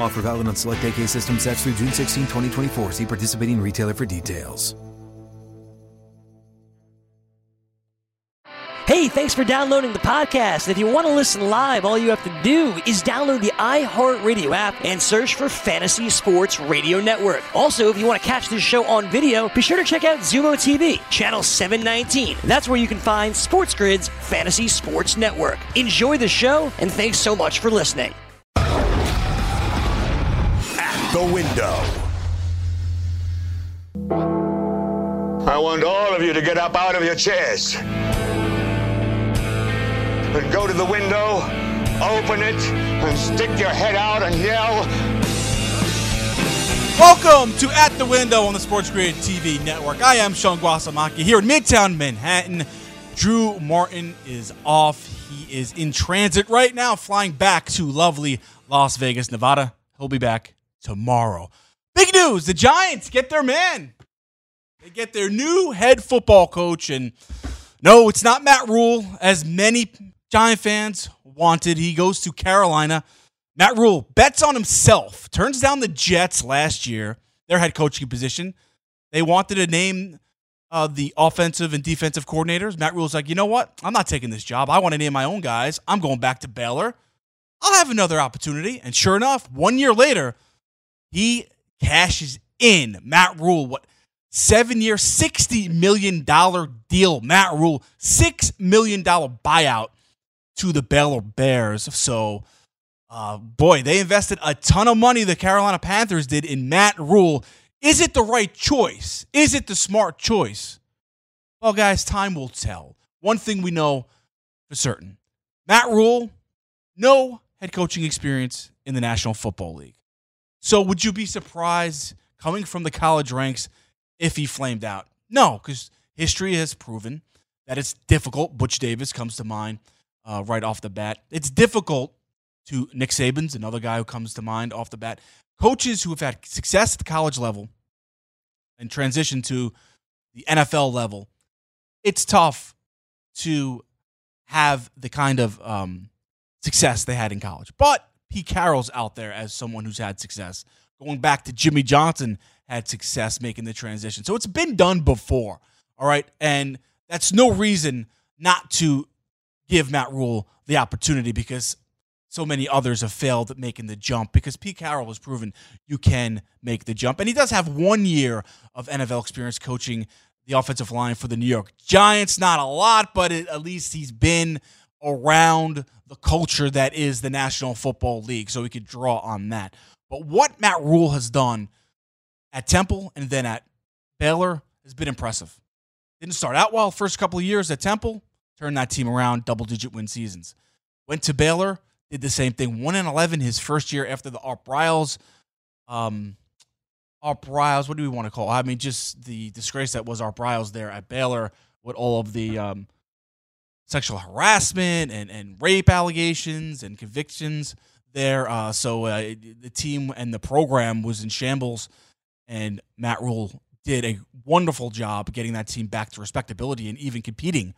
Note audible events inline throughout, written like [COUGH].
Offer valid on select AK system sets through June 16, 2024. See participating retailer for details. Hey, thanks for downloading the podcast. If you want to listen live, all you have to do is download the iHeartRadio app and search for Fantasy Sports Radio Network. Also, if you want to catch this show on video, be sure to check out Xumo TV, channel 719. That's where you can find Sports Grid's Fantasy Sports Network. Enjoy the show, and thanks so much for listening. At the window. I want all of you to get up out of your chairs and go to the window, open it, and stick your head out and yell. Welcome to At the Window on the Sports Grid TV network. I am Shaun Guasamaki here in Midtown Manhattan. Drew Martin is off. He is in transit right now, flying back to lovely Las Vegas, Nevada. He'll be back tomorrow. Big news the Giants get their man. They get their new head football coach. And no, it's not Matt Rhule, as many Giant fans wanted. He goes to Carolina. Matt Rhule bets on himself, turns down the Jets last year, their head coaching position. They wanted to name uh, the offensive and defensive coordinators. Matt Rhule's like, you know what? I'm not taking this job. I want to name my own guys. I'm going back to Baylor. I'll have another opportunity. And sure enough, one year later, he cashes in. Matt Rhule, what? Seven year, $60 million deal. Matt Rhule, $6 million buyout to the Baylor Bears. So, uh, boy, they invested a ton of money, the Carolina Panthers did, in Matt Rhule. Is it the right choice? Is it the smart choice? Well, guys, time will tell. One thing we know for certain Matt Rhule, no head coaching experience in the National Football League. So, would you be surprised coming from the college ranks if he flamed out? No, because history has proven that it's difficult. Butch Davis comes to mind uh, right off the bat. It's difficult to Nick Saban's another guy who comes to mind off the bat. Coaches who have had success at the college level and transition to the NFL level, it's tough to have the kind of um, success they had in college. But Pete Carroll's out there as someone who's had success. Going back to Jimmy Johnson had success making the transition. So it's been done before. All right. And that's no reason not to give Matt Rhule the opportunity because so many others have failed at making the jump because Pete Carroll has proven you can make the jump. And he does have one year of NFL experience coaching the offensive line for the New York Giants. Not a lot, but it, at least he's been around the culture that is the National Football League, so we could draw on that. But what Matt Rhule has done at Temple and then at Baylor has been impressive. Didn't start out well first couple of years at Temple, turned that team around, double digit win seasons. Went to Baylor, did the same thing. One and eleven his first year after the Art Briles, um, Art. What do we want to call? It? I mean, just the disgrace that was Art Briles there at Baylor with all of the um, sexual harassment and and rape allegations and convictions there. Uh, so uh, the team and the program was in shambles, and Matt Rhule did a wonderful job getting that team back to respectability and even competing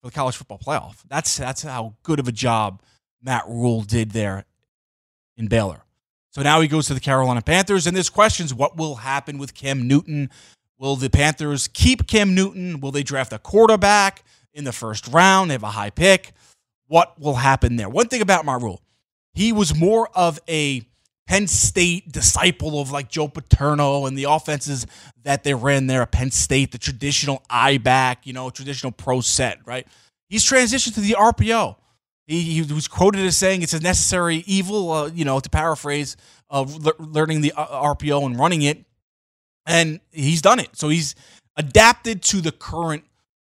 for the college football playoff. That's that's how good of a job Matt Rhule did there in Baylor. So now he goes to the Carolina Panthers, and there's questions: What will happen with Cam Newton? Will the Panthers keep Cam Newton? Will they draft a quarterback in the first round? They have a high pick. What will happen there? One thing about Matt Rhule, he was more of a Penn State disciple of like Joe Paterno and the offenses that they ran there at Penn State, the traditional I back, you know, traditional pro set, right? He's transitioned to the RPO. He, he was quoted as saying it's a necessary evil, uh, you know, to paraphrase, of le- learning the uh, RPO and running it. And he's done it. So he's adapted to the current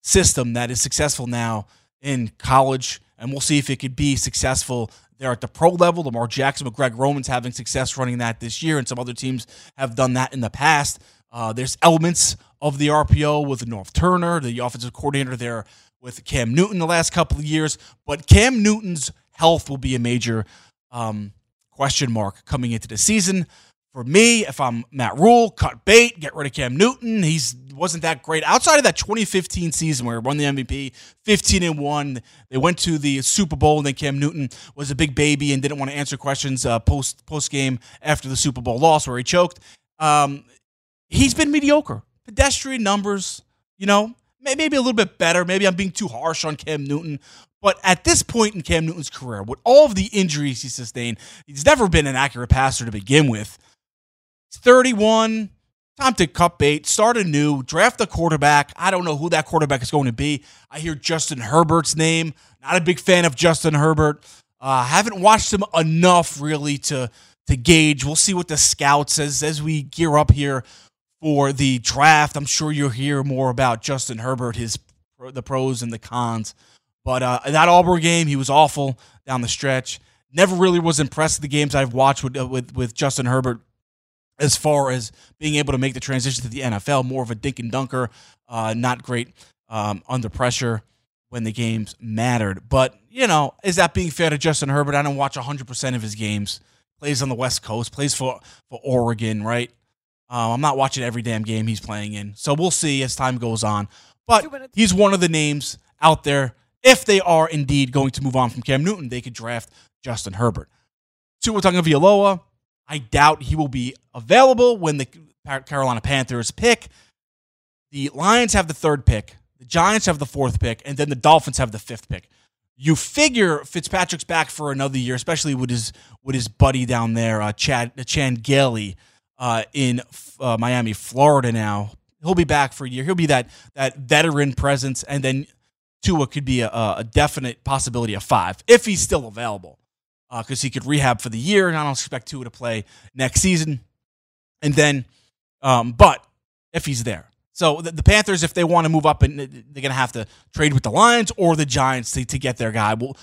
system that is successful now in college. And we'll see if it could be successful there at the pro level. Lamar Jackson Greg Roman's having success running that this year, and some other teams have done that in the past. Uh, there's elements of the RPO with Norv Turner, the offensive coordinator there with Cam Newton the last couple of years. But Cam Newton's health will be a major um, question mark coming into the season. For me, if I'm Matt Rhule, cut bait, get rid of Cam Newton. He's wasn't that great outside of that 2015 season where he won the MVP, 15 and one. They went to the Super Bowl, and then Cam Newton was a big baby and didn't want to answer questions uh, post post game after the Super Bowl loss where he choked. Um, he's been mediocre, pedestrian numbers. You know, maybe a little bit better. Maybe I'm being too harsh on Cam Newton. But at this point in Cam Newton's career, with all of the injuries he sustained, he's never been an accurate passer to begin with. He's 31. Time to cut bait, start anew, draft a quarterback. I don't know who that quarterback is going to be. I hear Justin Herbert's name. Not a big fan of Justin Herbert. Uh, haven't watched him enough really to to gauge. We'll see what the scouts as as we gear up here for the draft. I'm sure you'll hear more about Justin Herbert, his the pros and the cons. But uh, that Auburn game, he was awful down the stretch. Never really was impressed with the games I've watched with, uh, with with Justin Herbert as far as being able to make the transition to the NFL. More of a dink and dunker, uh, not great um, under pressure when the games mattered. But you know, is that being fair to Justin Herbert? I don't watch 100 percent of his games. Plays on the West Coast, plays for for Oregon, right? Um, I'm not watching every damn game he's playing in. So we'll see as time goes on. But he's one of the names out there. If they are indeed going to move on from Cam Newton, they could draft Justin Herbert. Tua Tagovailoa, I doubt he will be available when the Carolina Panthers pick. The Lions have the third pick, the Giants have the fourth pick, and then the Dolphins have the fifth pick. You figure Fitzpatrick's back for another year, especially with his with his buddy down there, uh, Chad Chan Gailey uh, in uh, Miami, Florida now. He'll be back for a year. He'll be that that veteran presence, and then Tua could be a, a definite possibility of five if he's still available, because uh, he could rehab for the year, and I don't expect Tua to play next season. And then, um, but if he's there, so the, the, Panthers, if they want to move up, and they're going to have to trade with the Lions or the Giants to, to get their guy. Well,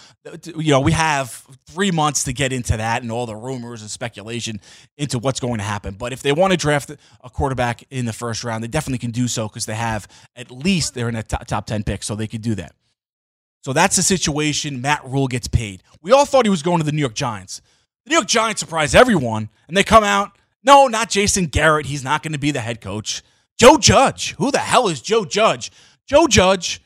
you know, we have three months to get into that and all the rumors and speculation into what's going to happen. But if they want to draft a quarterback in the first round, they definitely can do so because they have at least they're in a top, top ten pick, so they could do that. So that's the situation. Matt Rhule gets paid. We all thought he was going to the New York Giants. The New York Giants surprised everyone, and they come out. No, not Jason Garrett. He's not going to be the head coach. Joe Judge. Who the hell is Joe Judge? Joe Judge,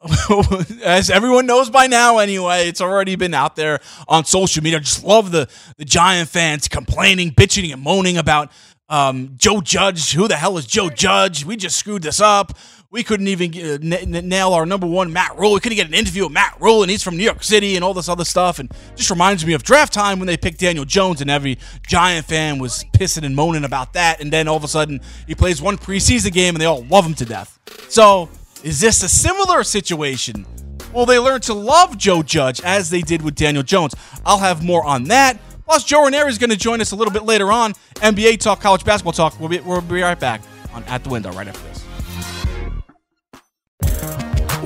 [LAUGHS] as everyone knows by now anyway, it's already been out there on social media. I just love the, the Giant fans complaining, bitching, and moaning about um, Joe Judge. Who the hell is Joe Judge? We just screwed this up. We couldn't even uh, get, n- nail our number one Matt Rhule. We couldn't get an interview with Matt Rhule, and he's from New York City and all this other stuff. And just reminds me of draft time when they picked Daniel Jones, and every Giant fan was pissing and moaning about that. And then all of a sudden, he plays one preseason game, and they all love him to death. So, is this a similar situation? Will they learn to love Joe Judge as they did with Daniel Jones? I'll have more on that. Plus, Joe Ranieri is going to join us a little bit later on. NBA talk, college basketball talk. We'll be, we'll be right back on At the Window right after this.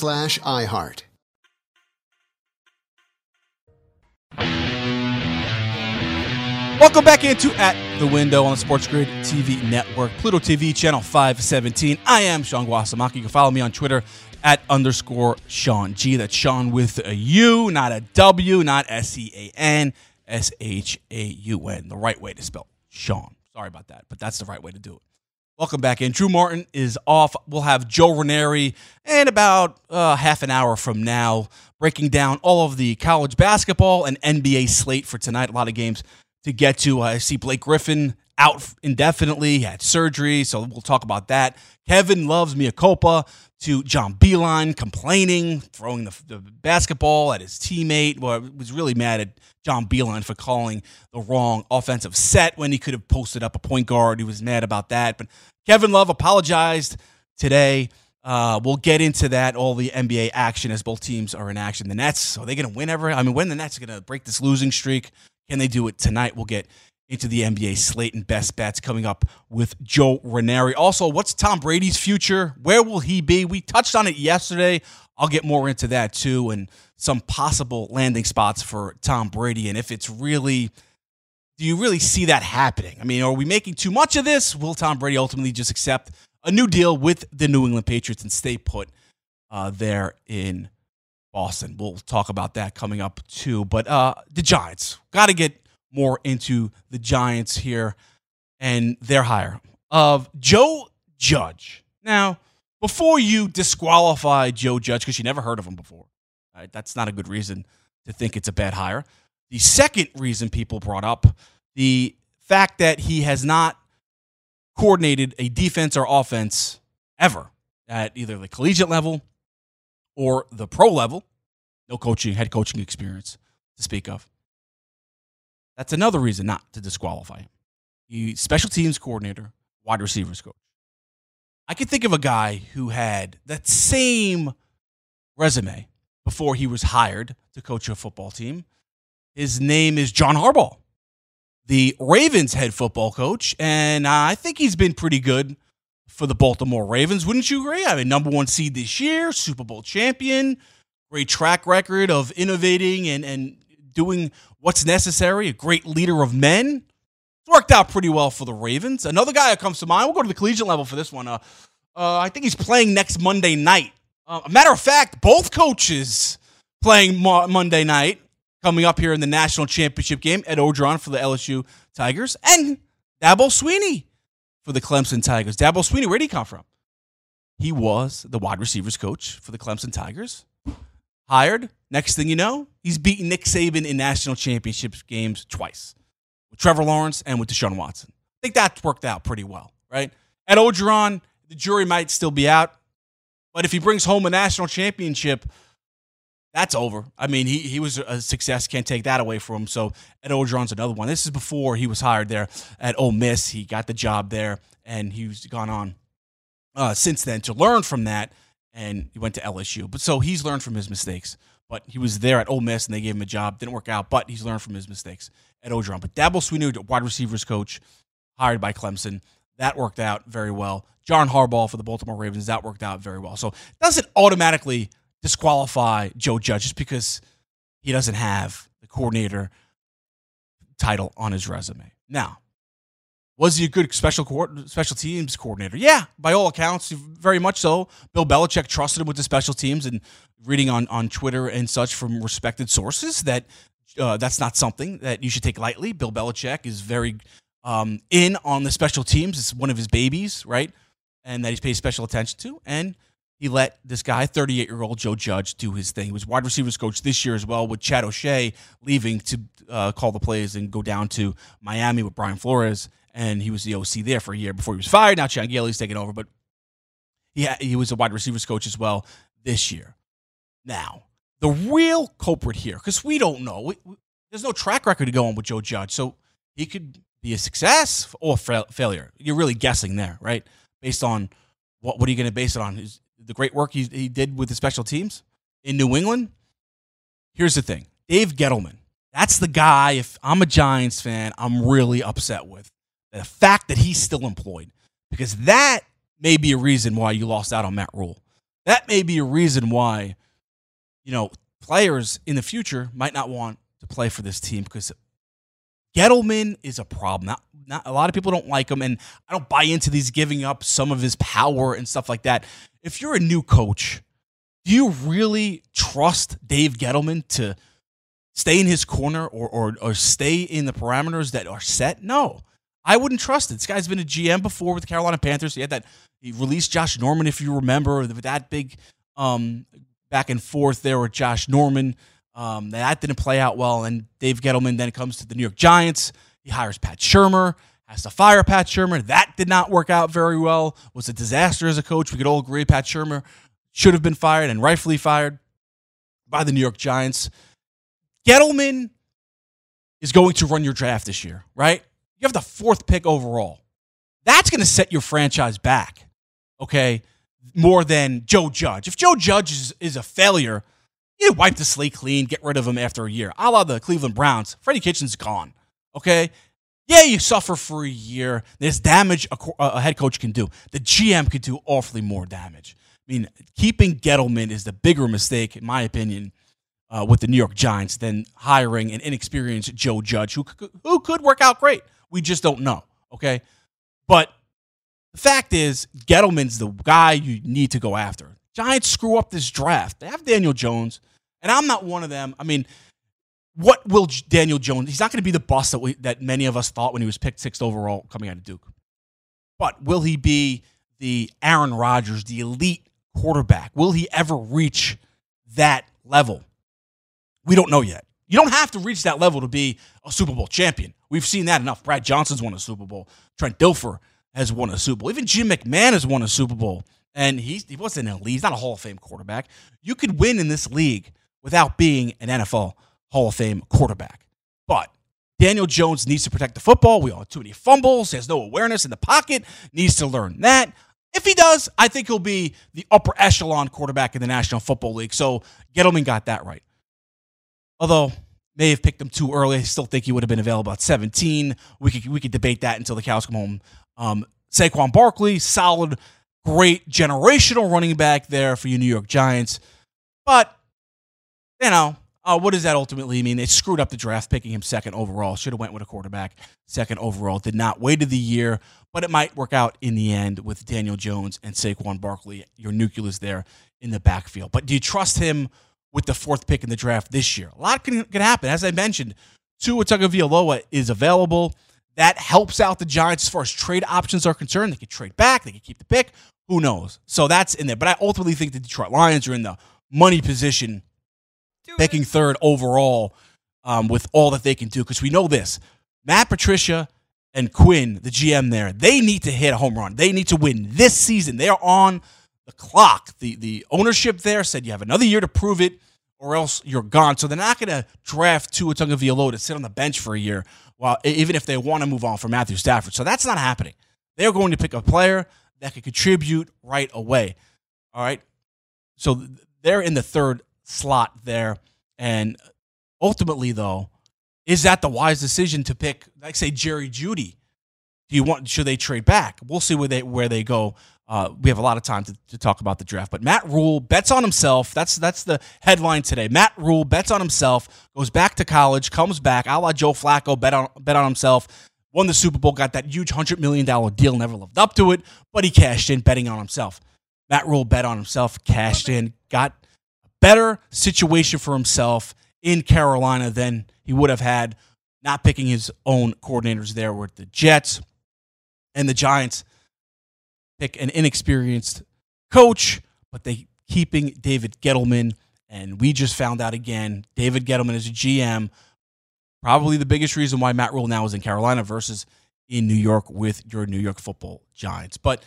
slash iHeart. Welcome back into At the Window on the Sports Grid TV network, Pluto TV, channel 517. I am Shaun Guasamaki. You can follow me on Twitter at underscore Shaun G. That's Shaun with a U, not a W, not S E A N, S H A U N. The right way to spell Shaun. Sorry about that, but that's the right way to do it. Welcome back in. Drew Martin is off. We'll have Joe Ranieri in about uh, half an hour from now, breaking down all of the college basketball and NBA slate for tonight. A lot of games to get to. I see Blake Griffin out indefinitely, he had surgery, so we'll talk about that. Kevin loves mea culpa to John Beilein complaining, throwing the, the, basketball at his teammate. Well, was really mad at John Beilein for calling the wrong offensive set when he could have posted up a point guard. He was mad about that. But Kevin Love apologized today. Uh, we'll get into that, all the NBA action as both teams are in action. The Nets, are they going to win ever? I mean, when the Nets are going to break this losing streak? Can they do it tonight? We'll get into the NBA slate and best bets coming up with Joe Ranieri. Also, what's Tom Brady's future? Where will he be? We touched on it yesterday. I'll get more into that too and some possible landing spots for Tom Brady and if it's really do you really see that happening? I mean, are we making too much of this? Will Tom Brady ultimately just accept a new deal with the New England Patriots and stay put uh, there in Boston? We'll talk about that coming up too. But uh, the Giants got to get more into the Giants here and their hire of Joe Judge. Now, before you disqualify Joe Judge because you never heard of him before, right, that's not a good reason to think it's a bad hire. The second reason people brought up the fact that he has not coordinated a defense or offense ever at either the collegiate level or the pro level. No coaching, head coaching experience to speak of. That's another reason not to disqualify him. He special teams coordinator, wide receivers coach. I can think of a guy who had that same resume before he was hired to coach a football team. His name is John Harbaugh, the Ravens head football coach, and I think he's been pretty good for the Baltimore Ravens. Wouldn't you agree? I mean, number one seed this year, Super Bowl champion, great track record of innovating and, and doing what's necessary, a great leader of men. It's worked out pretty well for the Ravens. Another guy that comes to mind, we'll go to the collegiate level for this one. Uh, uh, I think he's playing next Monday night. Uh, a matter of fact, both coaches playing Mo- Monday night coming up here in the national championship game. Ed Orgeron for the LSU Tigers and Dabo Swinney for the Clemson Tigers. Dabo Swinney, where did he come from? He was the wide receivers coach for the Clemson Tigers hired. Next thing you know, he's beaten Nick Saban in national championship games twice with Trevor Lawrence and with Deshaun Watson. I think that's worked out pretty well, right? Ed Orgeron, the jury might still be out, but if he brings home a national championship, that's over. I mean, he he was a success. Can't take that away from him. So Ed Orgeron's another one. This is before he was hired there at Ole Miss. He got the job there, and he's gone on uh, since then to learn from that. And he went to LSU. But so he's learned from his mistakes. But he was there at Ole Miss, and they gave him a job. Didn't work out, but he's learned from his mistakes Ed Orgeron. But Dabo Swinney, wide receivers coach, hired by Clemson. That worked out very well. John Harbaugh for the Baltimore Ravens. That worked out very well. So doesn't automatically disqualify Joe Judge just because he doesn't have the coordinator title on his resume. Now, was he a good special special teams coordinator? Yeah, by all accounts, very much so. Bill Belichick trusted him with the special teams, and reading on on Twitter and such from respected sources that uh, that's not something that you should take lightly. Bill Belichick is very um, in on the special teams; it's one of his babies, right? And that he's paid special attention to, and he let this guy, 38 year old Joe Judge, do his thing. He was wide receivers coach this year as well, with Chad O'Shea leaving to uh, call the plays and go down to Miami with Brian Flores. And he was the OC there for a year before he was fired. Now Chan Gailey's taking over, but he, he was a wide receivers coach as well this year. Now, the real culprit here, because we don't know, we, we, there's no track record to go on with Joe Judge. So he could be a success or fa- failure. You're really guessing there, right? Based on what, what are you going to base it on? The great work he, he did with the special teams in New England. Here's the thing Dave Gettleman, that's the guy, if I'm a Giants fan, I'm really upset with. The fact that he's still employed, because that may be a reason why you lost out on Matt Rhule. That may be a reason why, you know, players in the future might not want to play for this team because Gettleman is a problem. Not, not, a lot of people don't like him, and I don't buy into these giving up some of his power and stuff like that. If you're a new coach, do you really trust Dave Gettleman to stay in his corner or, or, or stay in the parameters that are set? No, I wouldn't trust it. This guy's been a GM before with the Carolina Panthers. He had that he released Josh Norman, if you remember, that big um, back and forth there with Josh Norman. Um, that didn't play out well. And Dave Gettleman then comes to the New York Giants. He hires Pat Shurmur, has to fire Pat Shurmur. That did not work out very well. Was a disaster as a coach. We could all agree Pat Shurmur should have been fired and rightfully fired by the New York Giants. Gettleman is going to run your draft this year, right? You have the fourth pick overall. That's going to set your franchise back, okay, more than Joe Judge. If Joe Judge is, is a failure, you wipe the slate clean, get rid of him after a year. A la the Cleveland Browns. Freddie Kitchen's gone. Okay? Yeah, you suffer for a year. There's damage a, a head coach can do. The GM could do awfully more damage. I mean, keeping Gettleman is the bigger mistake, in my opinion, uh, with the New York Giants than hiring an inexperienced Joe Judge, who, who could work out great. We just don't know. Okay? But the fact is, Gettleman's the guy you need to go after. Giants screw up this draft. They have Daniel Jones. And I'm not one of them. I mean, what will Daniel Jones? He's not going to be the bust that we, that many of us thought when he was picked sixth overall coming out of Duke. But will he be the Aaron Rodgers, the elite quarterback? Will he ever reach that level? We don't know yet. You don't have to reach that level to be a Super Bowl champion. We've seen that enough. Brad Johnson's won a Super Bowl. Trent Dilfer has won a Super Bowl. Even Jim McMahon has won a Super Bowl. And he's, he wasn't elite. He's not a Hall of Fame quarterback. You could win in this league without being an NFL Hall of Fame quarterback. But Daniel Jones needs to protect the football. We all have too many fumbles. He has no awareness in the pocket. Needs to learn that. If he does, I think he'll be the upper echelon quarterback in the National Football League. So Gettleman got that right. Although may have picked him too early. I still think he would have been available at 17. We could we could debate that until the cows come home. Um, Saquon Barkley, solid, great generational running back there for you New York Giants. But you know, uh, what does that ultimately mean? They screwed up the draft, picking him second overall. Should have went with a quarterback second overall. Did not wait the year, but it might work out in the end with Daniel Jones and Saquon Barkley, your nucleus there in the backfield. But do you trust him with the fourth pick in the draft this year? A lot can, can happen. As I mentioned, Tua Tagovailoa is available. That helps out the Giants as far as trade options are concerned. They could trade back. They could keep the pick. Who knows? So that's in there. But I ultimately think the Detroit Lions are in the money position picking third overall um, with all that they can do. Because we know this Matt Patricia and Quinn, the GM there, they need to hit a home run. They need to win this season. They are on the clock. The, the ownership there said you have another year to prove it or else you're gone. So they're not going to draft Tua Tagovailoa to sit on the bench for a year, while even if they want to move on from Matthew Stafford. So that's not happening. They're going to pick a player that can contribute right away. All right. So they're in the third slot there. And ultimately, though, is that the wise decision to pick, like say, Jerry Jeudy? Do you want? Should they trade back? We'll see where they where they go. Uh, we have a lot of time to, to talk about the draft, but Matt Rhule bets on himself. That's that's the headline today. Matt Rhule bets on himself, goes back to college, comes back, a la Joe Flacco, bet on bet on himself, won the Super Bowl, got that huge hundred million dollar deal, never lived up to it, but he cashed in betting on himself. Matt Rhule bet on himself, cashed in, got better situation for himself in Carolina than he would have had not picking his own coordinators there with the Jets and the Giants pick an inexperienced coach, but they keeping David Gettleman. And we just found out again, David Gettleman is a GM. Probably the biggest reason why Matt Rhule now is in Carolina versus in New York with your New York football giants. But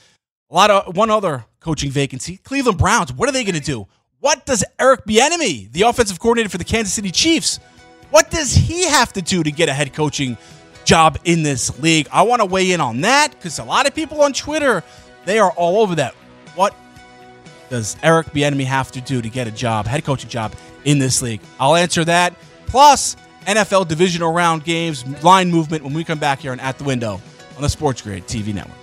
a lot of one other coaching vacancy, Cleveland Browns. What are they going to do? What does Eric Bieniemy, the offensive coordinator for the Kansas City Chiefs, what does he have to do to get a head coaching job in this league? I want to weigh in on that because a lot of people on Twitter, they are all over that. What does Eric Bieniemy have to do to get a job, head coaching job in this league? I'll answer that. Plus, NFL divisional round games, line movement when we come back here and at the window on the Sports Grid TV network.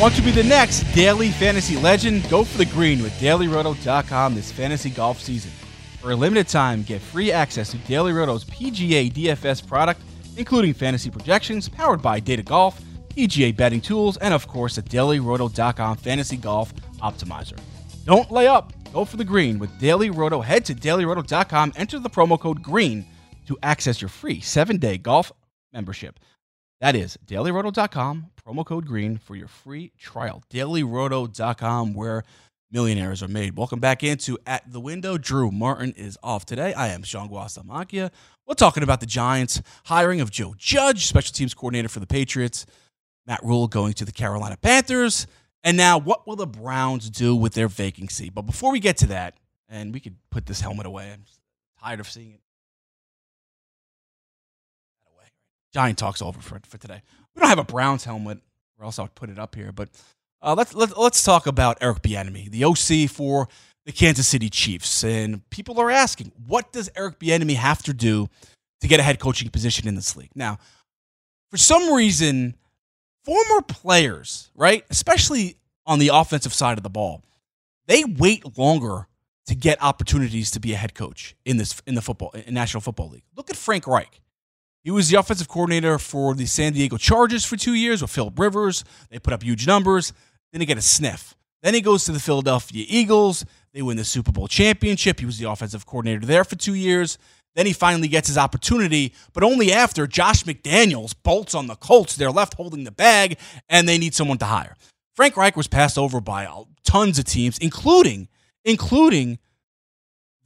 Want to be the next daily fantasy legend? Go for the green with dailyroto.com this fantasy golf season. For a limited time, get free access to Daily Roto's PGA DFS product, including fantasy projections powered by Data Golf, PGA betting tools, and of course, the dailyroto.com fantasy golf optimizer. Don't lay up. Go for the green with Daily Roto. Head to dailyroto.com, enter the promo code GREEN to access your free seven day golf membership. That is dailyroto.com, promo code green for your free trial. Dailyroto.com, where millionaires are made. Welcome back into At the Window. Drew Martin is off today. I am Shaun Guasamakia. We're talking about the Giants hiring of Joe Judge, special teams coordinator for the Patriots. Matt Rhule going to the Carolina Panthers. And now, what will the Browns do with their vacancy? But before we get to that, and we could put this helmet away, I'm tired of seeing it. Giant talks over for, for today. We don't have a Browns helmet, or else I would put it up here. But uh, let's let, us let us talk about Eric Bieniemy, the OC for the Kansas City Chiefs. And people are asking, what does Eric Bieniemy have to do to get a head coaching position in this league? Now, for some reason, former players, right, especially on the offensive side of the ball, they wait longer to get opportunities to be a head coach in this in the football in National Football League. Look at Frank Reich. He was the offensive coordinator for the San Diego Chargers for two years with Philip Rivers. They put up huge numbers. Then he get a sniff. Then he goes to the Philadelphia Eagles. They win the Super Bowl championship. He was the offensive coordinator there for two years. Then he finally gets his opportunity, but only after Josh McDaniels bolts on the Colts. They're left holding the bag, and they need someone to hire. Frank Reich was passed over by uh, tons of teams, including including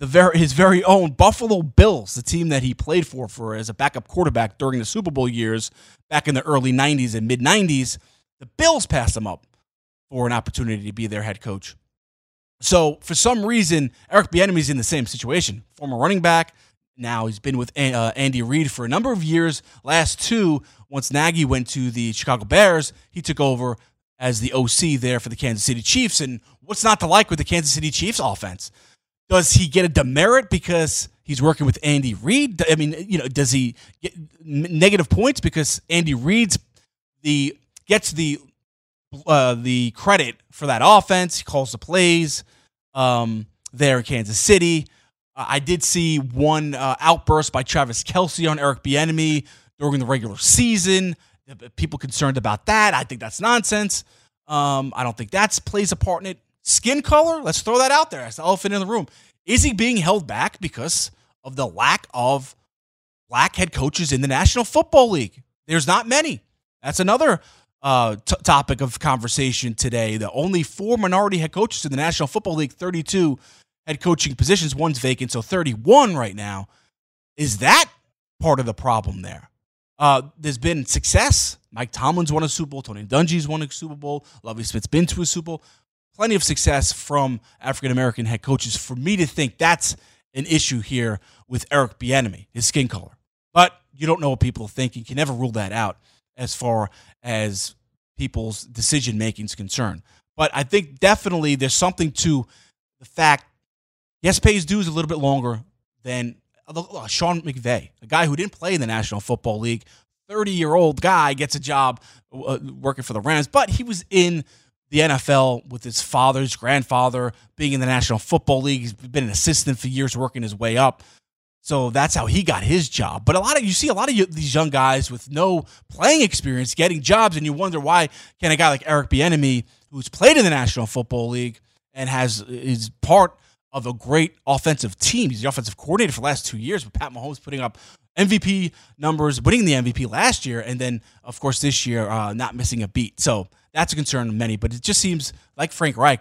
the very, his very own Buffalo Bills, the team that he played for for as a backup quarterback during the Super Bowl years back in the early 90s and mid 90s. The Bills passed him up for an opportunity to be their head coach. So for some reason, Eric Bieniemy's in the same situation. Former running back. Now he's been with uh, Andy Reid for a number of years. Last two, once Nagy went to the Chicago Bears, he took over as the OC there for the Kansas City Chiefs. And what's not to like with the Kansas City Chiefs offense? Does he get a demerit because he's working with Andy Reid? I mean, you know, does he get negative points because Andy Reid's the gets the uh, the credit for that offense? He calls the plays um, there in Kansas City. Uh, I did see one uh, outburst by Travis Kelce on Eric Bieniemy during the regular season. People concerned about that. I think that's nonsense. Um, I don't think that plays a part in it. Skin color, let's throw that out there as the elephant in the room. Is he being held back because of the lack of black head coaches in the National Football League? There's not many. That's another uh, t- topic of conversation today. The only four minority head coaches in the National Football League, 32 head coaching positions, one's vacant, so 31 right now. Is that part of the problem there? Uh, there's been success. Mike Tomlin's won a Super Bowl. Tony Dungy's won a Super Bowl. Lovie Smith's been to a Super Bowl plenty of success from African American head coaches for me to think that's an issue here with Eric Bieniemy, his skin color. But you don't know what people think. You can never rule that out as far as people's decision making is concerned. But I think definitely there's something to the fact yes, pays dues a little bit longer than uh, Sean McVay, a guy who didn't play in the National Football League, 30 year old guy gets a job uh, working for the Rams, but he was in the NFL with his father's grandfather being in the National Football League. He's been an assistant for years, working his way up. So that's how he got his job. But a lot of you see a lot of these young guys with no playing experience getting jobs, and you wonder why can a guy like Eric Bieniemy, who's played in the National Football League and has is part of a great offensive team. He's the offensive coordinator for the last two years, with Pat Mahomes putting up MVP numbers, winning the MVP last year, and then of course this year uh, not missing a beat. So that's a concern to many. But it just seems like Frank Reich,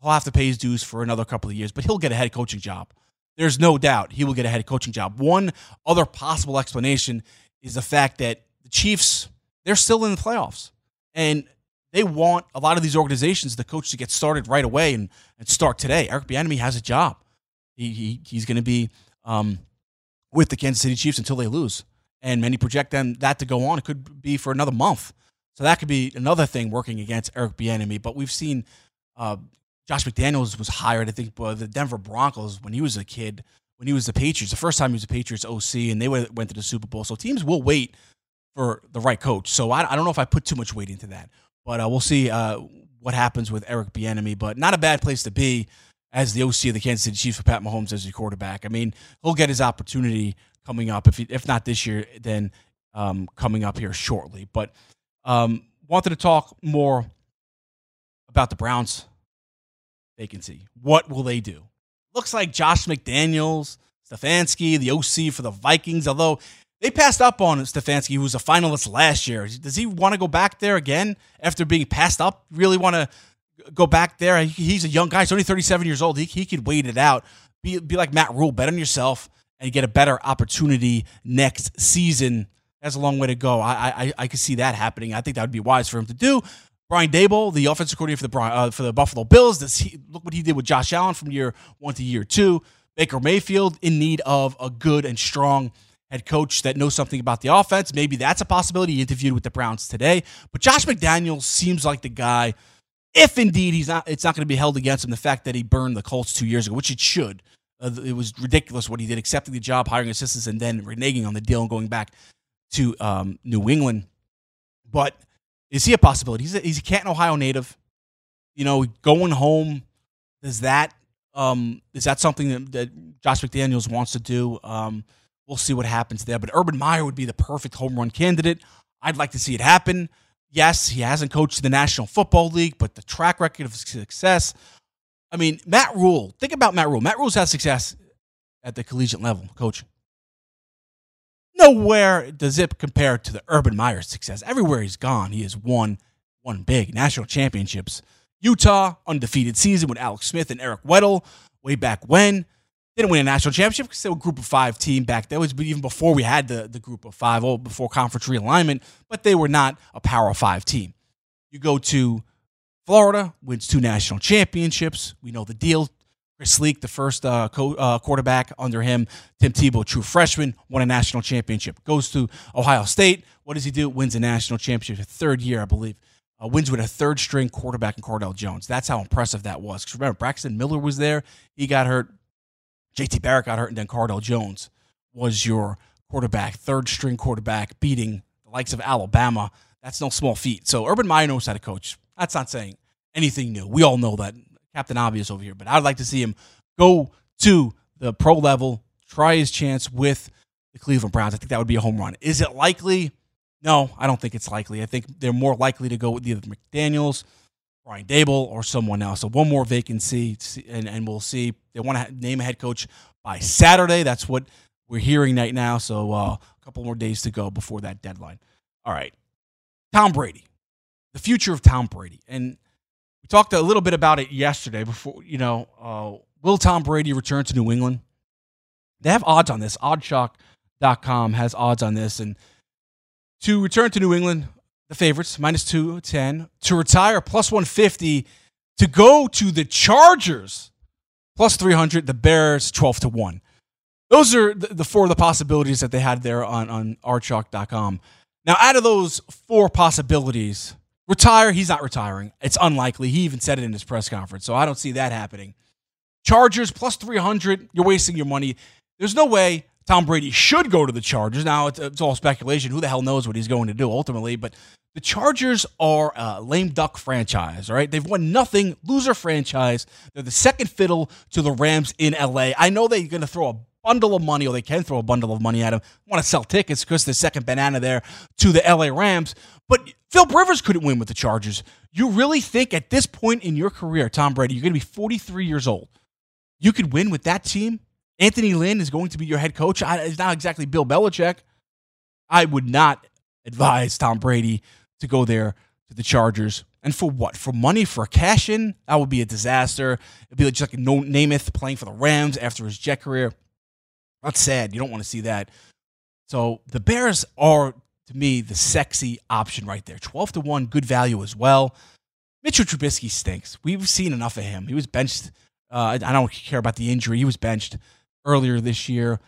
he'll have to pay his dues for another couple of years, but he'll get a head coaching job. There's no doubt he will get a head coaching job. One other possible explanation is the fact that the Chiefs, they're still in the playoffs. And they want a lot of these organizations, the coach, to get started right away and, and start today. Eric Bieniemy has a job. He, he he's going to be um, with the Kansas City Chiefs until they lose, and many project them that to go on. It could be for another month. So that could be another thing working against Eric Bieniemy. But we've seen uh, Josh McDaniels was hired, I think, by the Denver Broncos when he was a kid, when he was the Patriots. The first time he was a Patriots OC, and they went to the Super Bowl. So teams will wait for the right coach. So I, I don't know if I put too much weight into that, but uh, we'll see uh, what happens with Eric Bieniemy. But not a bad place to be as the OC of the Kansas City Chiefs for Pat Mahomes as your quarterback. I mean, he'll get his opportunity coming up. If he, if not this year, then um, coming up here shortly. But um, wanted to talk more about the Browns vacancy. What will they do? Looks like Josh McDaniels Stefanski, the OC for the Vikings, although they passed up on Stefanski, who was a finalist last year. Does he want to go back there again after being passed up? Really want to go back there? He's a young guy. He's only 37 years old. He, he could wait it out. Be, be like Matt Rhule, bet on yourself and get a better opportunity next season. That's a long way to go. I I, I could see that happening. I think that would be wise for him to do. Brian Daboll, the offensive coordinator for the uh, for the Buffalo Bills, does he, look what he did with Josh Allen from year one to year two. Baker Mayfield in need of a good and strong head coach that knows something about the offense. Maybe that's a possibility. He interviewed with the Browns today, but Josh McDaniels seems like the guy. If indeed he's not, it's not going to be held against him. The fact that he burned the Colts two years ago, which it should. Uh, it was ridiculous what he did, accepting the job, hiring assistants, and then reneging on the deal and going back to um, New England. But is he a possibility? He's a, he's a Canton, Ohio native. You know, going home. Is that um, is that something that, that Josh McDaniels wants to do? Um, We'll see what happens there. But Urban Meyer would be the perfect home run candidate. I'd like to see it happen. Yes, he hasn't coached the National Football League, but the track record of success. I mean, Matt Rhule, Think about Matt Rhule. Matt Rhule's had success at the collegiate level coaching. Nowhere does it compare to the Urban Meyer success. Everywhere he's gone, he has won one big national championships. Utah, undefeated season with Alex Smith and Eric Weddle way back when didn't win a national championship because they were a group of five team back there. was even before we had the, the group of five, oh, before conference realignment, but they were not a power five team. You go to Florida, wins two national championships. We know the deal. Chris Leak, the first uh, co- uh, quarterback under him, Tim Tebow, true freshman, won a national championship. Goes to Ohio State. What does he do? Wins a national championship, third year, I believe. Uh, wins with a third string quarterback in Cardale Jones. That's how impressive that was. Because remember, Braxton Miller was there. He got hurt. JT Barrett got hurt, and then Cardale Jones was your quarterback, third string quarterback, beating the likes of Alabama. That's no small feat. So Urban Meyer knows how to coach. That's not saying anything new. We all know that. Captain Obvious over here. But I'd like to see him go to the pro level, try his chance with the Cleveland Browns. I think that would be a home run. Is it likely? No, I don't think it's likely. I think they're more likely to go with either McDaniels – Brian Daboll or someone else. So one more vacancy, and, and we'll see. They want to name a head coach by Saturday. That's what we're hearing right now. So uh, a couple more days to go before that deadline. All right, Tom Brady, the future of Tom Brady, and we talked a little bit about it yesterday. Before you know, uh, will Tom Brady return to New England? They have odds on this. Oddshark.com has odds on this, and to return to New England, the favorites, minus 210. To retire, plus 150. To go to the Chargers, plus 300. The Bears, 12 to 1. Those are the, the four of the possibilities that they had there on, on Oddshark.com. Now, out of those four possibilities, retire, he's not retiring. It's unlikely. He even said it in his press conference, so I don't see that happening. Chargers, plus 300. You're wasting your money. There's no way Tom Brady should go to the Chargers. Now, it's, it's, all speculation. Who the hell knows what he's going to do ultimately? But the Chargers are a lame duck franchise, all right? They've won nothing, loser franchise. They're the second fiddle to the Rams in LA. I know they're going to throw a bundle of money, or they can throw a bundle of money at him. Want to sell tickets because the second banana there to the LA Rams. But Phil Rivers couldn't win with the Chargers. You really think at this point in your career, Tom Brady, you're going to be 43 years old, you could win with that team? Anthony Lynn is going to be your head coach. It's not exactly Bill Belichick. I would not advise Tom Brady to go there to the Chargers. And for what? For money, for cash in? That would be a disaster. It'd be just like Joe Namath playing for the Rams after his jet career. That's sad. You don't want to see that. So the Bears are, to me, the sexy option right there. 12 to 1, good value as well. Mitchell Trubisky stinks. We've seen enough of him. He was benched. Uh, I don't care about the injury. He was benched earlier this year.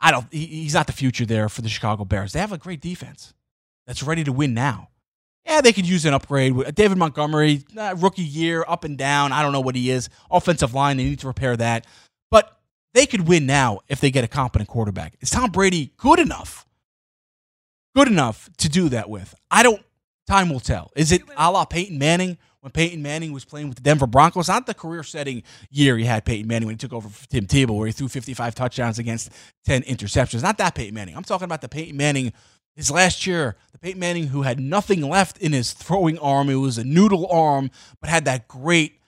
I don't. he's not the future there for the Chicago Bears. They have a great defense that's ready to win now yeah, they could use an upgrade. With David Montgomery, rookie year, up and down. I don't know what he is. Offensive line, they need to repair that. But they could win now if they get a competent quarterback. Is Tom Brady good enough? Good enough to do that with? I don't. Time will tell. Is it a la Peyton Manning when Peyton Manning was playing with the Denver Broncos? Not the career-setting year he had Peyton Manning when he took over for Tim Tebow, where he threw 55 touchdowns against 10 interceptions. Not that Peyton Manning. I'm talking about the Peyton Manning his last year, the Peyton Manning who had nothing left in his throwing arm, it was a noodle arm, but had that great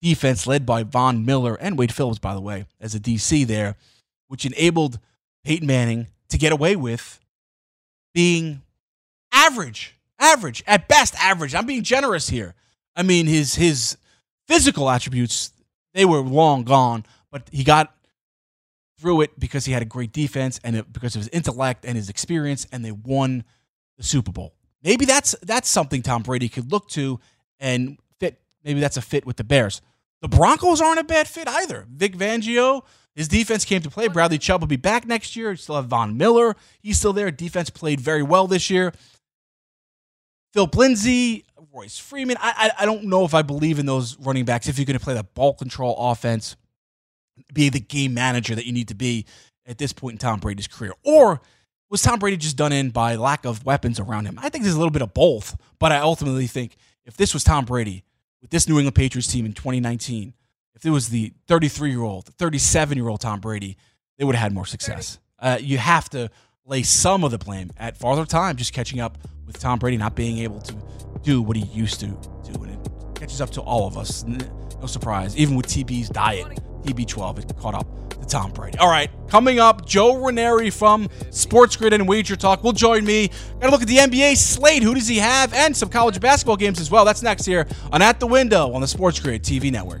defense led by Von Miller and Wade Phillips, by the way, as a DC there which enabled Peyton Manning to get away with being average, average at best, average. I'm being generous here. I mean, his his physical attributes they were long gone, but he got through it because he had a great defense and it, because of his intellect and his experience, and they won the Super Bowl. Maybe that's that's something Tom Brady could look to and fit. Maybe that's a fit with the Bears. The Broncos aren't a bad fit either. Vic Fangio, his defense came to play. Bradley Chubb will be back next year. You still have Von Miller. He's still there. Defense played very well this year. Phil Lindsay, Royce Freeman. I, I, I don't know if I believe in those running backs if you're going to play the ball control offense, be the game manager that you need to be at this point in Tom Brady's career. Or was Tom Brady just done in by lack of weapons around him? I think there's a little bit of both, but I ultimately think if this was Tom Brady with this New England Patriots team in 2019, if it was the 33 year old, 37 year old Tom Brady, they would have had more success. Uh, you have to lay some of the blame at farther Time just catching up with Tom Brady not being able to do what he used to do. And it catches up to all of us. No surprise. Even with TB's diet, TB12, it caught up to Tom Brady. All right, coming up, Joe Ranieri from Sports Grid and Wager Talk will join me. Got to look at the NBA slate. Who does he have? And some college basketball games as well. That's next here on At the Window on the Sports Grid TV network.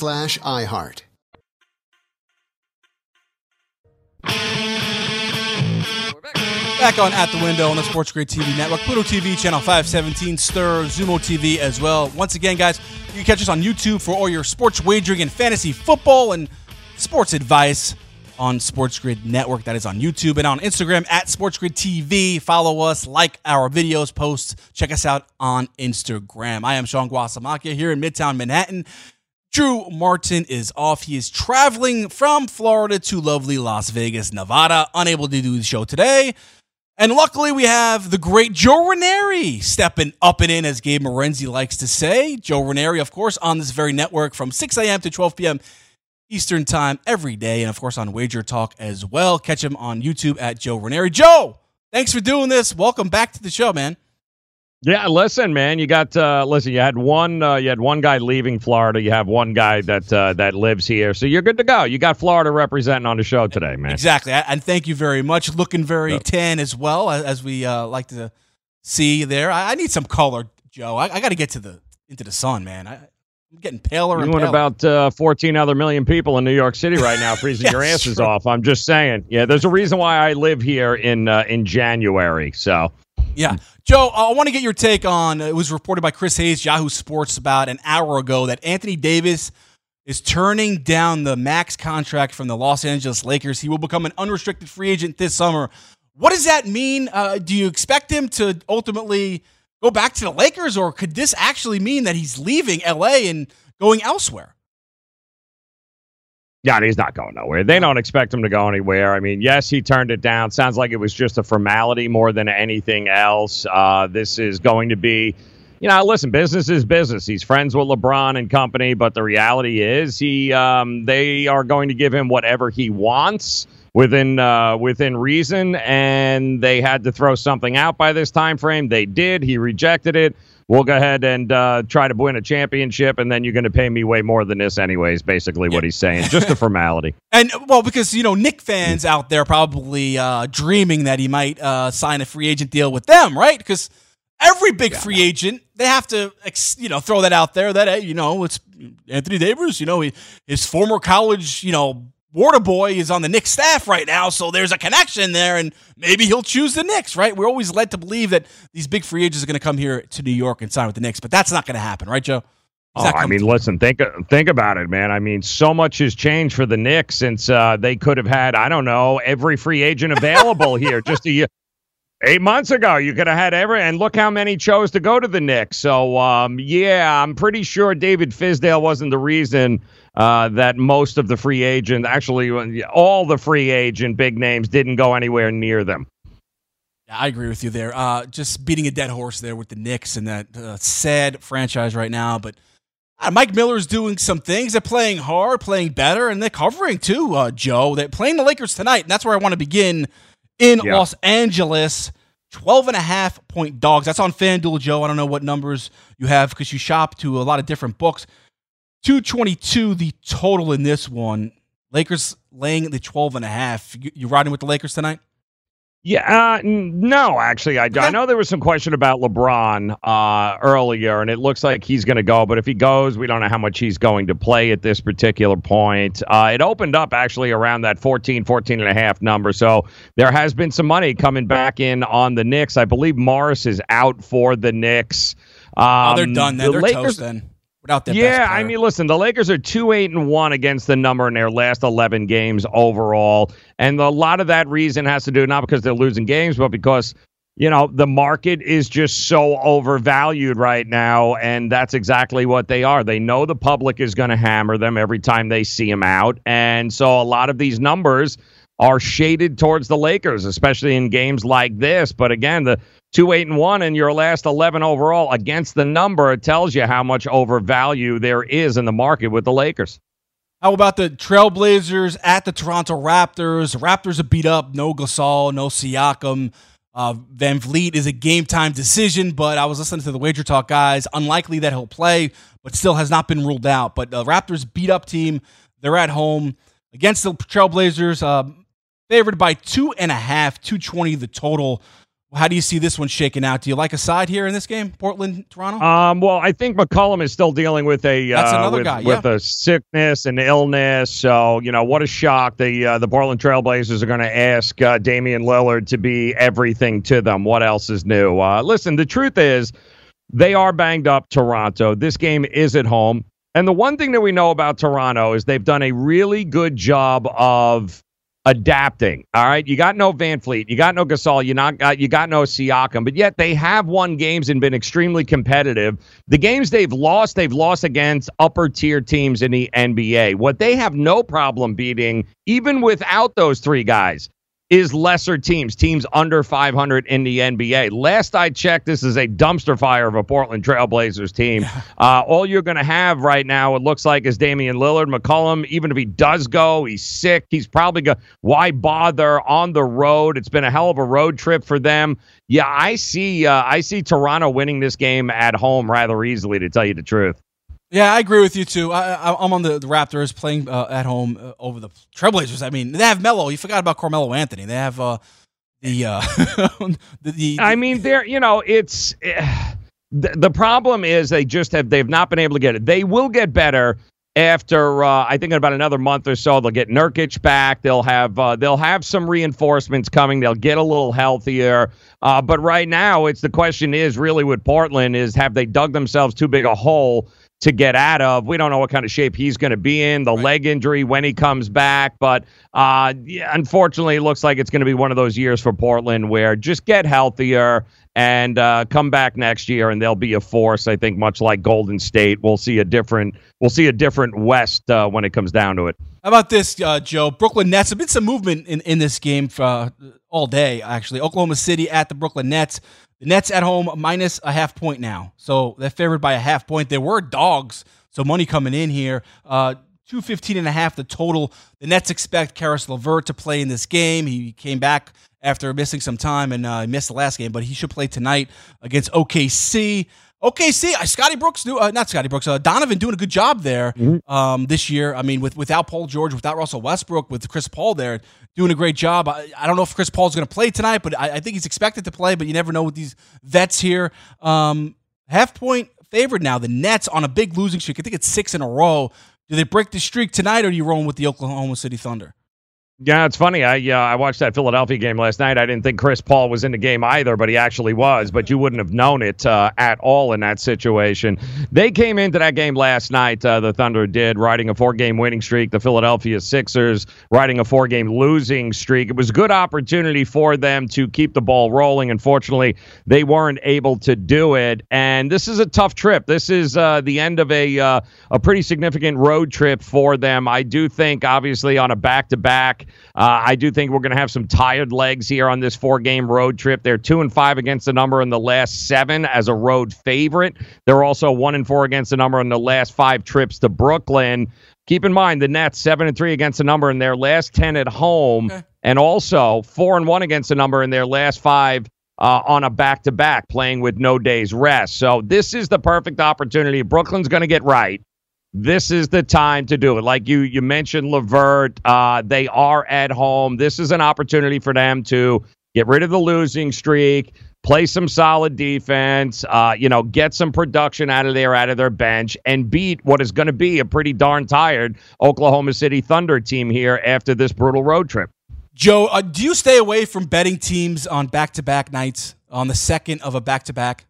slash iHeart. Back on At the Window on the Sports Grid TV network, Pluto TV, channel 517, Stirr, Xumo TV as well. Once again, guys, you can catch us on YouTube for all your sports wagering and fantasy football and sports advice on Sports Grid Network. That is on YouTube and on Instagram at Sports Grid TV. Follow us, like our videos, posts. Check us out on Instagram. I am Shaun Guasamakia here in Midtown Manhattan. Drew Martin is off. He is traveling from Florida to lovely Las Vegas, Nevada, unable to do the show today. And luckily, we have the great Joe Ranieri stepping up and in, as Gabe Morency likes to say. Joe Ranieri, of course, on this very network from 6 a.m. to 12 p.m. Eastern Time every day, and of course on Wager Talk as well. Catch him on YouTube at Joe Ranieri. Joe, thanks for doing this. Welcome back to the show, man. Yeah, listen, man. You got uh, listen. You had one. Uh, you had one guy leaving Florida. You have one guy that uh, that lives here. So you're good to go. You got Florida representing on the show today, man. Exactly, and thank you very much. Looking very yep. tan as well as we uh, like to see there. I, I, need some color, Joe. I, I got to get to the into the sun, man. I, I'm getting paler you and paler. about uh, 14 other million people in New York City right now [LAUGHS] freezing yes, your asses true. off. I'm just saying. Yeah, there's a reason why I live here in uh, in January. So yeah. Joe, I want to get your take on it was reported by Chris Haynes, Yahoo Sports, about an hour ago that Anthony Davis is turning down the max contract from the Los Angeles Lakers. He will become an unrestricted free agent this summer. What does that mean? Uh, do you expect him to ultimately go back to the Lakers, or could this actually mean that he's leaving LA and going elsewhere? Yeah, he's not going nowhere. They don't expect him to go anywhere. I mean, yes, he turned it down. Sounds like it was just a formality more than anything else. Uh, this is going to be, you know, listen, business is business. He's friends with LeBron and company, but the reality is, he um, they are going to give him whatever he wants within uh, within reason, and they had to throw something out by this time frame. They did. He rejected it we'll go ahead and uh, try to win a championship, and then you're going to pay me way more than this, anyways. Basically, yeah. what he's saying, just a formality. [LAUGHS] and well, because you know, Knick fans out there probably uh, dreaming that he might uh, sign a free agent deal with them, right? Because every big yeah. free agent, they have to, you know, throw that out there that hey, you know, it's Anthony Davis. You know, he, his former college, you know, Waterboy is on the Knicks staff right now, so there's a connection there, and maybe he'll choose the Knicks, right? We're always led to believe that these big free agents are going to come here to New York and sign with the Knicks, but that's not going to happen, right, Joe? Oh, I mean, listen, think think about it, man. I mean, so much has changed for the Knicks since uh, they could have had, I don't know, every free agent available here [LAUGHS] just a year. Eight months ago, you could have had every, and look how many chose to go to the Knicks. So, um, yeah, I'm pretty sure David Fizdale wasn't the reason uh, that most of the free agent, actually, all the free agent big names didn't go anywhere near them. I agree with you there. Uh, just beating a dead horse there with the Knicks and that uh, sad franchise right now. But uh, Mike Miller's doing some things. They're playing hard, playing better, and they're covering too, uh, Joe. They're playing the Lakers tonight, and that's where I want to begin in yeah. Los Angeles. 12 and a half point dogs. That's on FanDuel, Joe. I don't know what numbers you have because you shop to a lot of different books. 222 the total in this one. Lakers laying the 12 and a half. You, you riding with the Lakers tonight? Yeah, uh, no, actually, I, I know there was some question about LeBron uh, earlier, and it looks like he's going to go. But if he goes, we don't know how much he's going to play at this particular point. Uh, it opened up actually around that 14, 14 and a half number. So there has been some money coming back in on the Knicks. I believe Morris is out for the Knicks. Um, oh, they're um, done. Then. The they're Lakers, toast then without their yeah, I mean, listen, the Lakers are two eight and one against the number in their last eleven games overall, and a lot of that reason has to do not because they're losing games, but because you know the market is just so overvalued right now, and that's exactly what they are. They know the public is going to hammer them every time they see them out, and so a lot of these numbers are shaded towards the Lakers, especially in games like this. But again, the two eight and one in your last 11 overall against the number it tells you how much overvalue there is in the market with the lakers how about the trailblazers at the toronto raptors raptors are beat up no gasol no siakam uh, VanVleet is a game time decision, but I was listening to the Wager Talk guys. Unlikely that he'll play, but still has not been ruled out. But the Raptors beat up team. They're at home against the Trailblazers, uh, favored by two and a half, 220 the total. How do you see this one shaking out? Do you like a side here in this game, Portland, Toronto? Um, well, I think McCollum is still dealing with a That's uh, another with, guy, yeah. with a sickness and illness. So you know what a shock. The uh, the Portland Trailblazers are going to ask uh, Damian Lillard to be everything to them. What else is new? Uh, listen, the truth is they are banged up. Toronto. This game is at home, and the one thing that we know about Toronto is they've done a really good job of adapting. All right, you got no VanVleet, you got no Gasol, you not got you got no Siakam, but yet they have won games and been extremely competitive. The games they've lost, they've lost against upper tier teams in the NBA. What they have no problem beating, even without those three guys, is lesser teams, teams under 500 in the NBA. Last I checked, this is a dumpster fire of a Portland Trailblazers team. Uh, all you're going to have right now, it looks like, is Damian Lillard. McCollum, even if he does go, he's sick. He's probably going. Why bother on the road? It's been a hell of a road trip for them. Yeah, I see. Uh, I see Toronto winning this game at home rather easily, to tell you the truth. Yeah, I agree with you too. I, am on the, the, Raptors playing uh, at home uh, over the Trailblazers. I mean, they have Melo. You forgot about Carmelo Anthony. They have uh, the, uh, [LAUGHS] the, the, I mean, they're you know, it's uh, the, the problem is they just have they've not been able to get it. They will get better after uh, I think in about another month or so. They'll get Nurkic back. They'll have uh, they'll have some reinforcements coming. They'll get a little healthier. But right now, it's the question is really with Portland is have they dug themselves too big a hole? To get out of. We don't know what kind of shape he's going to be in, the right. leg injury when he comes back. But uh, yeah, unfortunately, it looks like it's going to be one of those years for Portland where just get healthier and uh, come back next year, and they'll be a force. I think much like Golden State, we'll see a different we'll see a different West uh, when it comes down to it. How about this, uh, Joe? Brooklyn Nets. A bit some movement in, in this game for, uh, all day. Actually, Oklahoma City at the Brooklyn Nets. The Nets at home minus a half point now. So they're favored by a half point. There were dogs, so money coming in here. Uh, 215 and a half the total. The Nets expect Caris LeVert to play in this game. He came back after missing some time and uh, missed the last game, but he should play tonight against OKC. OKC, uh, Scotty Brooks, uh, not Scotty Brooks, uh, Donovan doing a good job there mm-hmm. um, this year. I mean, with without Paul George, without Russell Westbrook, with Chris Paul there, doing a great job. I, I don't know if Chris Paul's going to play tonight, but I, I, think he's expected to play. But you never know with these vets here. Um, half point favored now. The Nets on a big losing streak. I think it's six in a row. Do they break the streak tonight, or are you rolling with the Oklahoma City Thunder? Yeah, it's funny. I uh, I watched that Philadelphia game last night. I didn't think Chris Paul was in the game either, but he actually was. But you wouldn't have known it uh, at all in that situation. They came into that game last night. Uh, the Thunder did, riding a four-game winning streak. The Philadelphia Sixers riding a four-game losing streak. It was a good opportunity for them to keep the ball rolling. Unfortunately, they weren't able to do it. And this is a tough trip. This is uh, the end of a uh, a pretty significant road trip for them. I do think, obviously, on a back-to-back. Uh, I do think we're going to have some tired legs here on this four game road trip. They're two and five against the number in the last seven as a road favorite. They're also one and four against the number in the last five trips to Brooklyn. Keep in mind the Nets seven and three against the number in their last ten at home, okay. and also four and one against the number in their last five uh, on a back to back, playing with no days rest. So this is the perfect opportunity. Brooklyn's going to get right this is the time to do it. Like you you mentioned LeVert, uh, they are at home. This is an opportunity for them to get rid of the losing streak, play some solid defense, uh, you know, get some production out of there, out of their bench, and beat what is going to be a pretty darn tired Oklahoma City Thunder team here after this brutal road trip. Joe, uh, do you stay away from betting teams on back to back nights on the second of a back to back?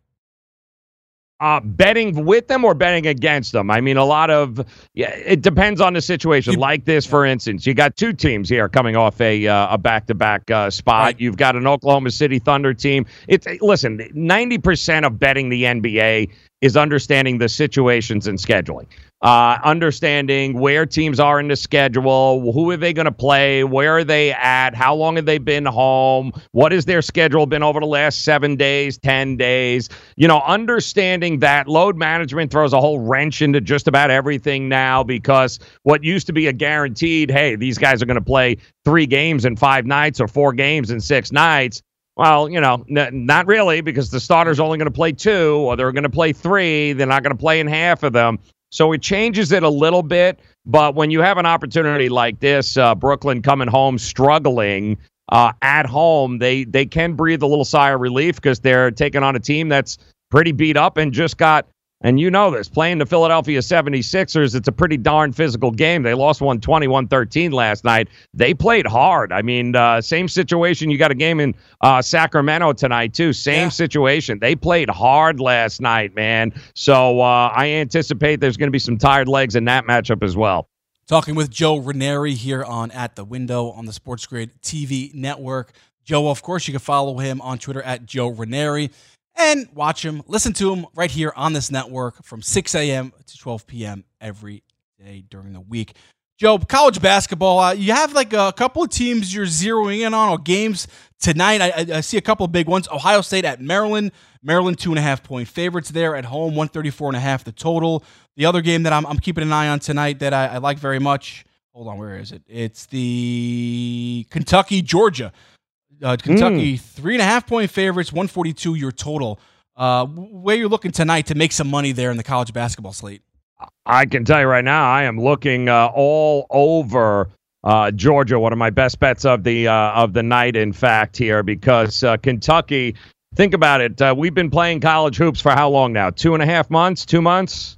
Uh, betting with them or betting against them. I mean, a lot of yeah, it depends on the situation. like this, for instance, you got two teams here coming off a uh, a back to back spot. Right. You've got an Oklahoma City Thunder team. It's listen, ninety percent of betting the NBA is understanding the situations and scheduling uh, understanding where teams are in the schedule, who are they going to play, where are they at, how long have they been home, what has their schedule been over the last seven days, 10 days. You know, understanding that load management throws a whole wrench into just about everything now because what used to be a guaranteed, hey, these guys are going to play three games in five nights or four games in six nights. Well, you know, n- not really because the starter's only going to play two or they're going to play three. They're not going to play in half of them. So it changes it a little bit. But when you have an opportunity like this, uh, Brooklyn coming home struggling uh, at home, they they can breathe a little sigh of relief because they're taking on a team that's pretty beat up and just got and you know this, playing the Philadelphia 76ers, it's a pretty darn physical game. They lost 120, 113 last night. They played hard. I mean, uh, same situation. You got a game in uh, Sacramento tonight, too. Same yeah. situation. They played hard last night, man. So uh, I anticipate there's going to be some tired legs in that matchup as well. Talking with Joe Ranieri here on At the Window on the Sports Grid TV network. Joe, of course, you can follow him on Twitter at Joe Ranieri and watch him, listen to him right here on this network from 6 a.m. to 12 p.m. every day during the week. Joe, college basketball. Uh, you have like a couple of teams you're zeroing in on or games tonight. I, I, see a couple of big ones. Ohio State at Maryland. Maryland two and a half point favorites there at home. 134 and a half the total. The other game that I'm, I'm keeping an eye on tonight that I, I like very much. Hold on, where is it? It's the Kentucky Georgia. Uh, Kentucky Mm. three and a half point favorites. One forty two your total. Uh, where you're looking tonight to make some money there in the college basketball slate? I can tell you right now, I am looking uh, all over uh, Georgia. One of my best bets of the uh, of the night, in fact, here because uh, Kentucky. Think about it. Uh, we've been playing college hoops for how long now? Two and a half months? Two months?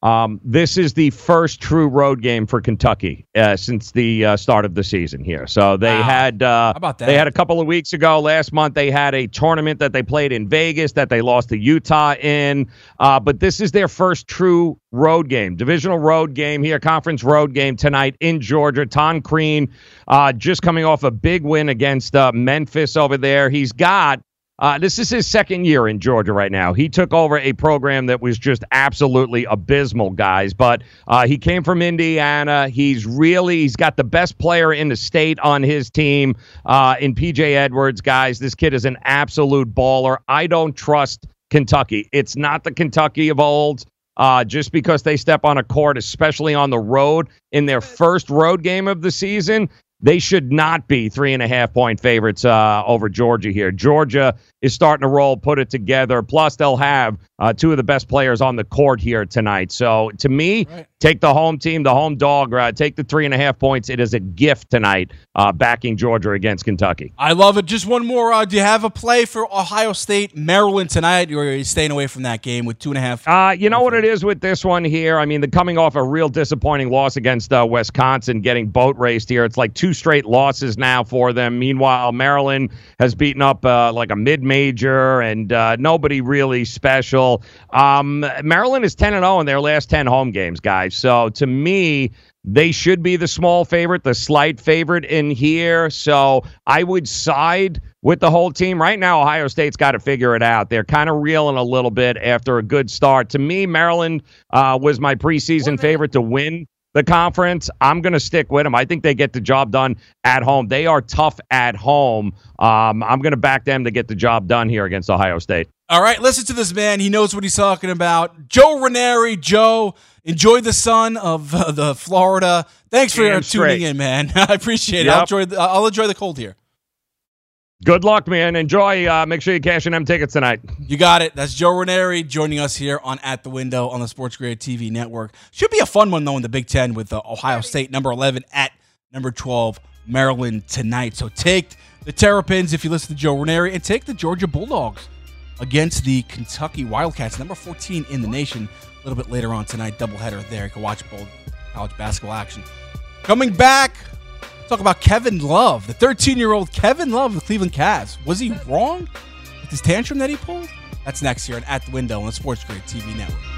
Um, this is the first true road game for Kentucky uh, since the uh, start of the season here. So they Wow. had uh, about that? they had a couple of weeks ago. Last month they had a tournament that they played in Vegas that they lost to Utah in. Uh, but this is their first true road game, divisional road game here, conference road game tonight in Georgia. Tom Crean uh, just coming off a big win against uh, Memphis over there. He's got uh, this is his second year in Georgia right now. He took over a program that was just absolutely abysmal, guys. But uh, he came from Indiana. He's really he's got the best player in the state on his team uh, in PJ Edwards, guys. This kid is an absolute baller. I don't trust Kentucky. It's not the Kentucky of old. Uh, just because they step on a court, especially on the road in their first road game of the season, they should not be three and a half point favorites uh, over Georgia here. Georgia is starting to roll, put it together. Plus, they'll have uh, two of the best players on the court here tonight. So, to me, take the home team, the home dog, uh, take the three and a half points. It is a gift tonight, uh, backing Georgia against Kentucky. I love it. Just one more. Uh, do you have a play for Ohio State, Maryland tonight, or are you staying away from that game with two and a half? Uh, you know what it is with this one here? I mean, the coming off a real disappointing loss against uh, Wisconsin, getting boat raced here. It's like two straight losses now for them. Meanwhile, Maryland has beaten up uh, like a mid major and uh, nobody really special. Um, Maryland is 10 and 0 in their last 10 home games, guys. So to me, they should be the small favorite, the slight favorite in here. So I would side with the whole team. Right now, Ohio State's got to figure it out. They're kind of reeling a little bit after a good start. To me, Maryland uh, was my preseason favorite to win the conference. I'm going to stick with them. I think they get the job done at home. They are tough at home. Um, I'm going to back them to get the job done here against Ohio State. All right, listen to this man. He knows what he's talking about. Joe Ranieri. Joe, enjoy the sun of uh, the Florida. Thanks for Damn tuning straight. in, man. [LAUGHS] I appreciate it. I'll enjoy, the, I'll enjoy the cold here. Good luck, man. Enjoy. Uh, make sure you cash in them tickets tonight. You got it. That's Joe Ranieri joining us here on At the Window on the Sports Grid TV network. Should be a fun one, though, in the Big Ten with uh, Ohio State, number 11, at number 12, Maryland tonight. So take the Terrapins if you listen to Joe Ranieri, and take the Georgia Bulldogs against the Kentucky Wildcats, number 14 in the nation. A little bit later on tonight, doubleheader there. You can watch both college basketball action. Coming back, talk about Kevin Love, the 13 year old Kevin Love of the Cleveland Cavs. Was he wrong with his tantrum that he pulled? That's next here at the window on the Sports Grid TV network.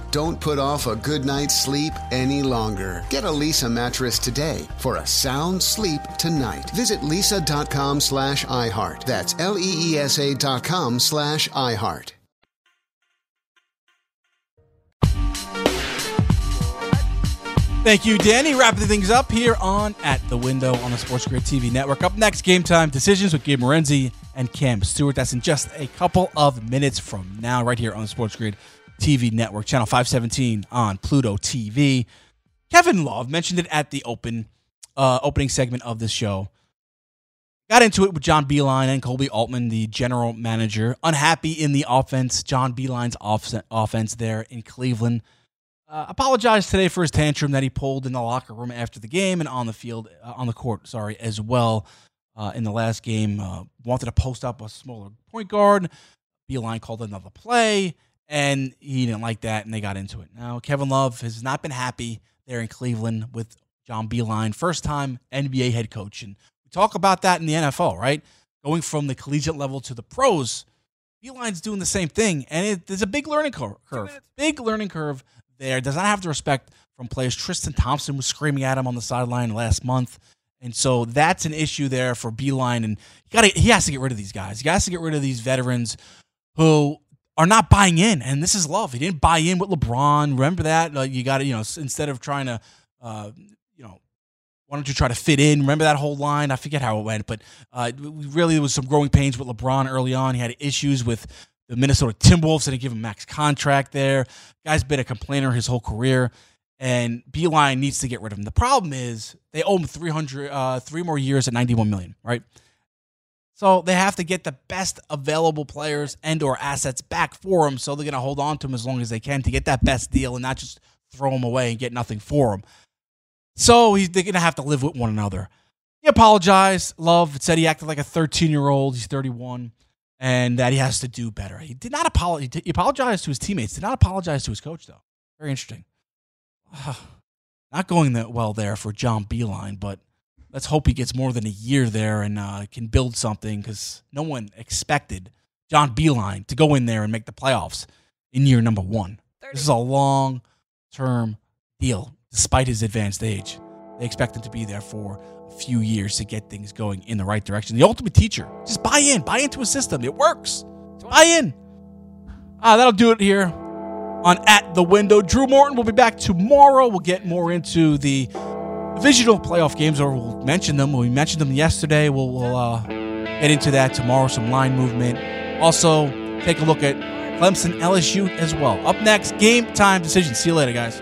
Don't put off a good night's sleep any longer. Get a Leesa mattress today for a sound sleep tonight. Visit leesa.com slash iHeart. That's L-E-E-S-A dot com slash iHeart. Thank you, Danny. Wrapping things up here on At the Window on the Sports Grid TV network. Up next, game time decisions with Gabe Morency and Cam Stewart. That's in just a couple of minutes from now, right here on the Sports Grid TV network, channel 517 on Pluto TV. Kevin Love mentioned it at the open uh, opening segment of this show. Got into it with John Beilein and Koby Altman, the general manager. Unhappy in the offense, John Beilein's off- offense there in Cleveland. Uh, apologized today for his tantrum that he pulled in the locker room after the game and on the field, uh, on the court, sorry, as well. Uh, in the last game, uh, wanted to post up a smaller point guard. Beilein called another play, and he didn't like that, and they got into it. Now, Kevin Love has not been happy there in Cleveland with John Beilein, first time NBA head coach. And we talk about that in the NFL, right? Going from the collegiate level to the pros. Beilein's doing the same thing, and it, there's a big learning curve. Big learning curve there. Does not have the respect from players. Tristan Thompson was screaming at him on the sideline last month. And so that's an issue there for Beilein. And he got he has to get rid of these guys. He has to get rid of these veterans who are not buying in. And this is love. He didn't buy in with LeBron. Remember that? Like you got to, you know, instead of trying to, uh, you know, why don't you try to fit in? Remember that whole line? I forget how it went, but uh, really there was some growing pains with LeBron early on. He had issues with the Minnesota Timberwolves didn't give him max contract there. Guy's been a complainer his whole career, and Beilein needs to get rid of him. The problem is they owe him 300, uh, three more years at 91 million, right? So they have to get the best available players and or assets back for him. So they're going to hold on to him as long as they can to get that best deal and not just throw him away and get nothing for him. So he's, they're going to have to live with one another. He apologized. Love said he acted like a 13 year old. He's 31 and that he has to do better. He did not apologize. He apologized to his teammates. Did not apologize to his coach, though. Very interesting. [SIGHS] not going that well there for John Beilein, but let's hope he gets more than a year there and uh, can build something because no one expected John Beilein to go in there and make the playoffs in year number one. 30. This is a long term deal, despite his advanced age. They expect him to be there for a few years to get things going in the right direction. The ultimate teacher. Just buy in, buy into a system. It works. Buy in. Ah, that'll do it here on At the Window. Drew Morton will be back tomorrow. We'll get more into the divisional playoff games, or we'll mention them. We mentioned them yesterday. We'll, we'll uh, get into that tomorrow, some line movement. Also, take a look at Clemson LSU as well. Up next, game time decision. See you later, guys.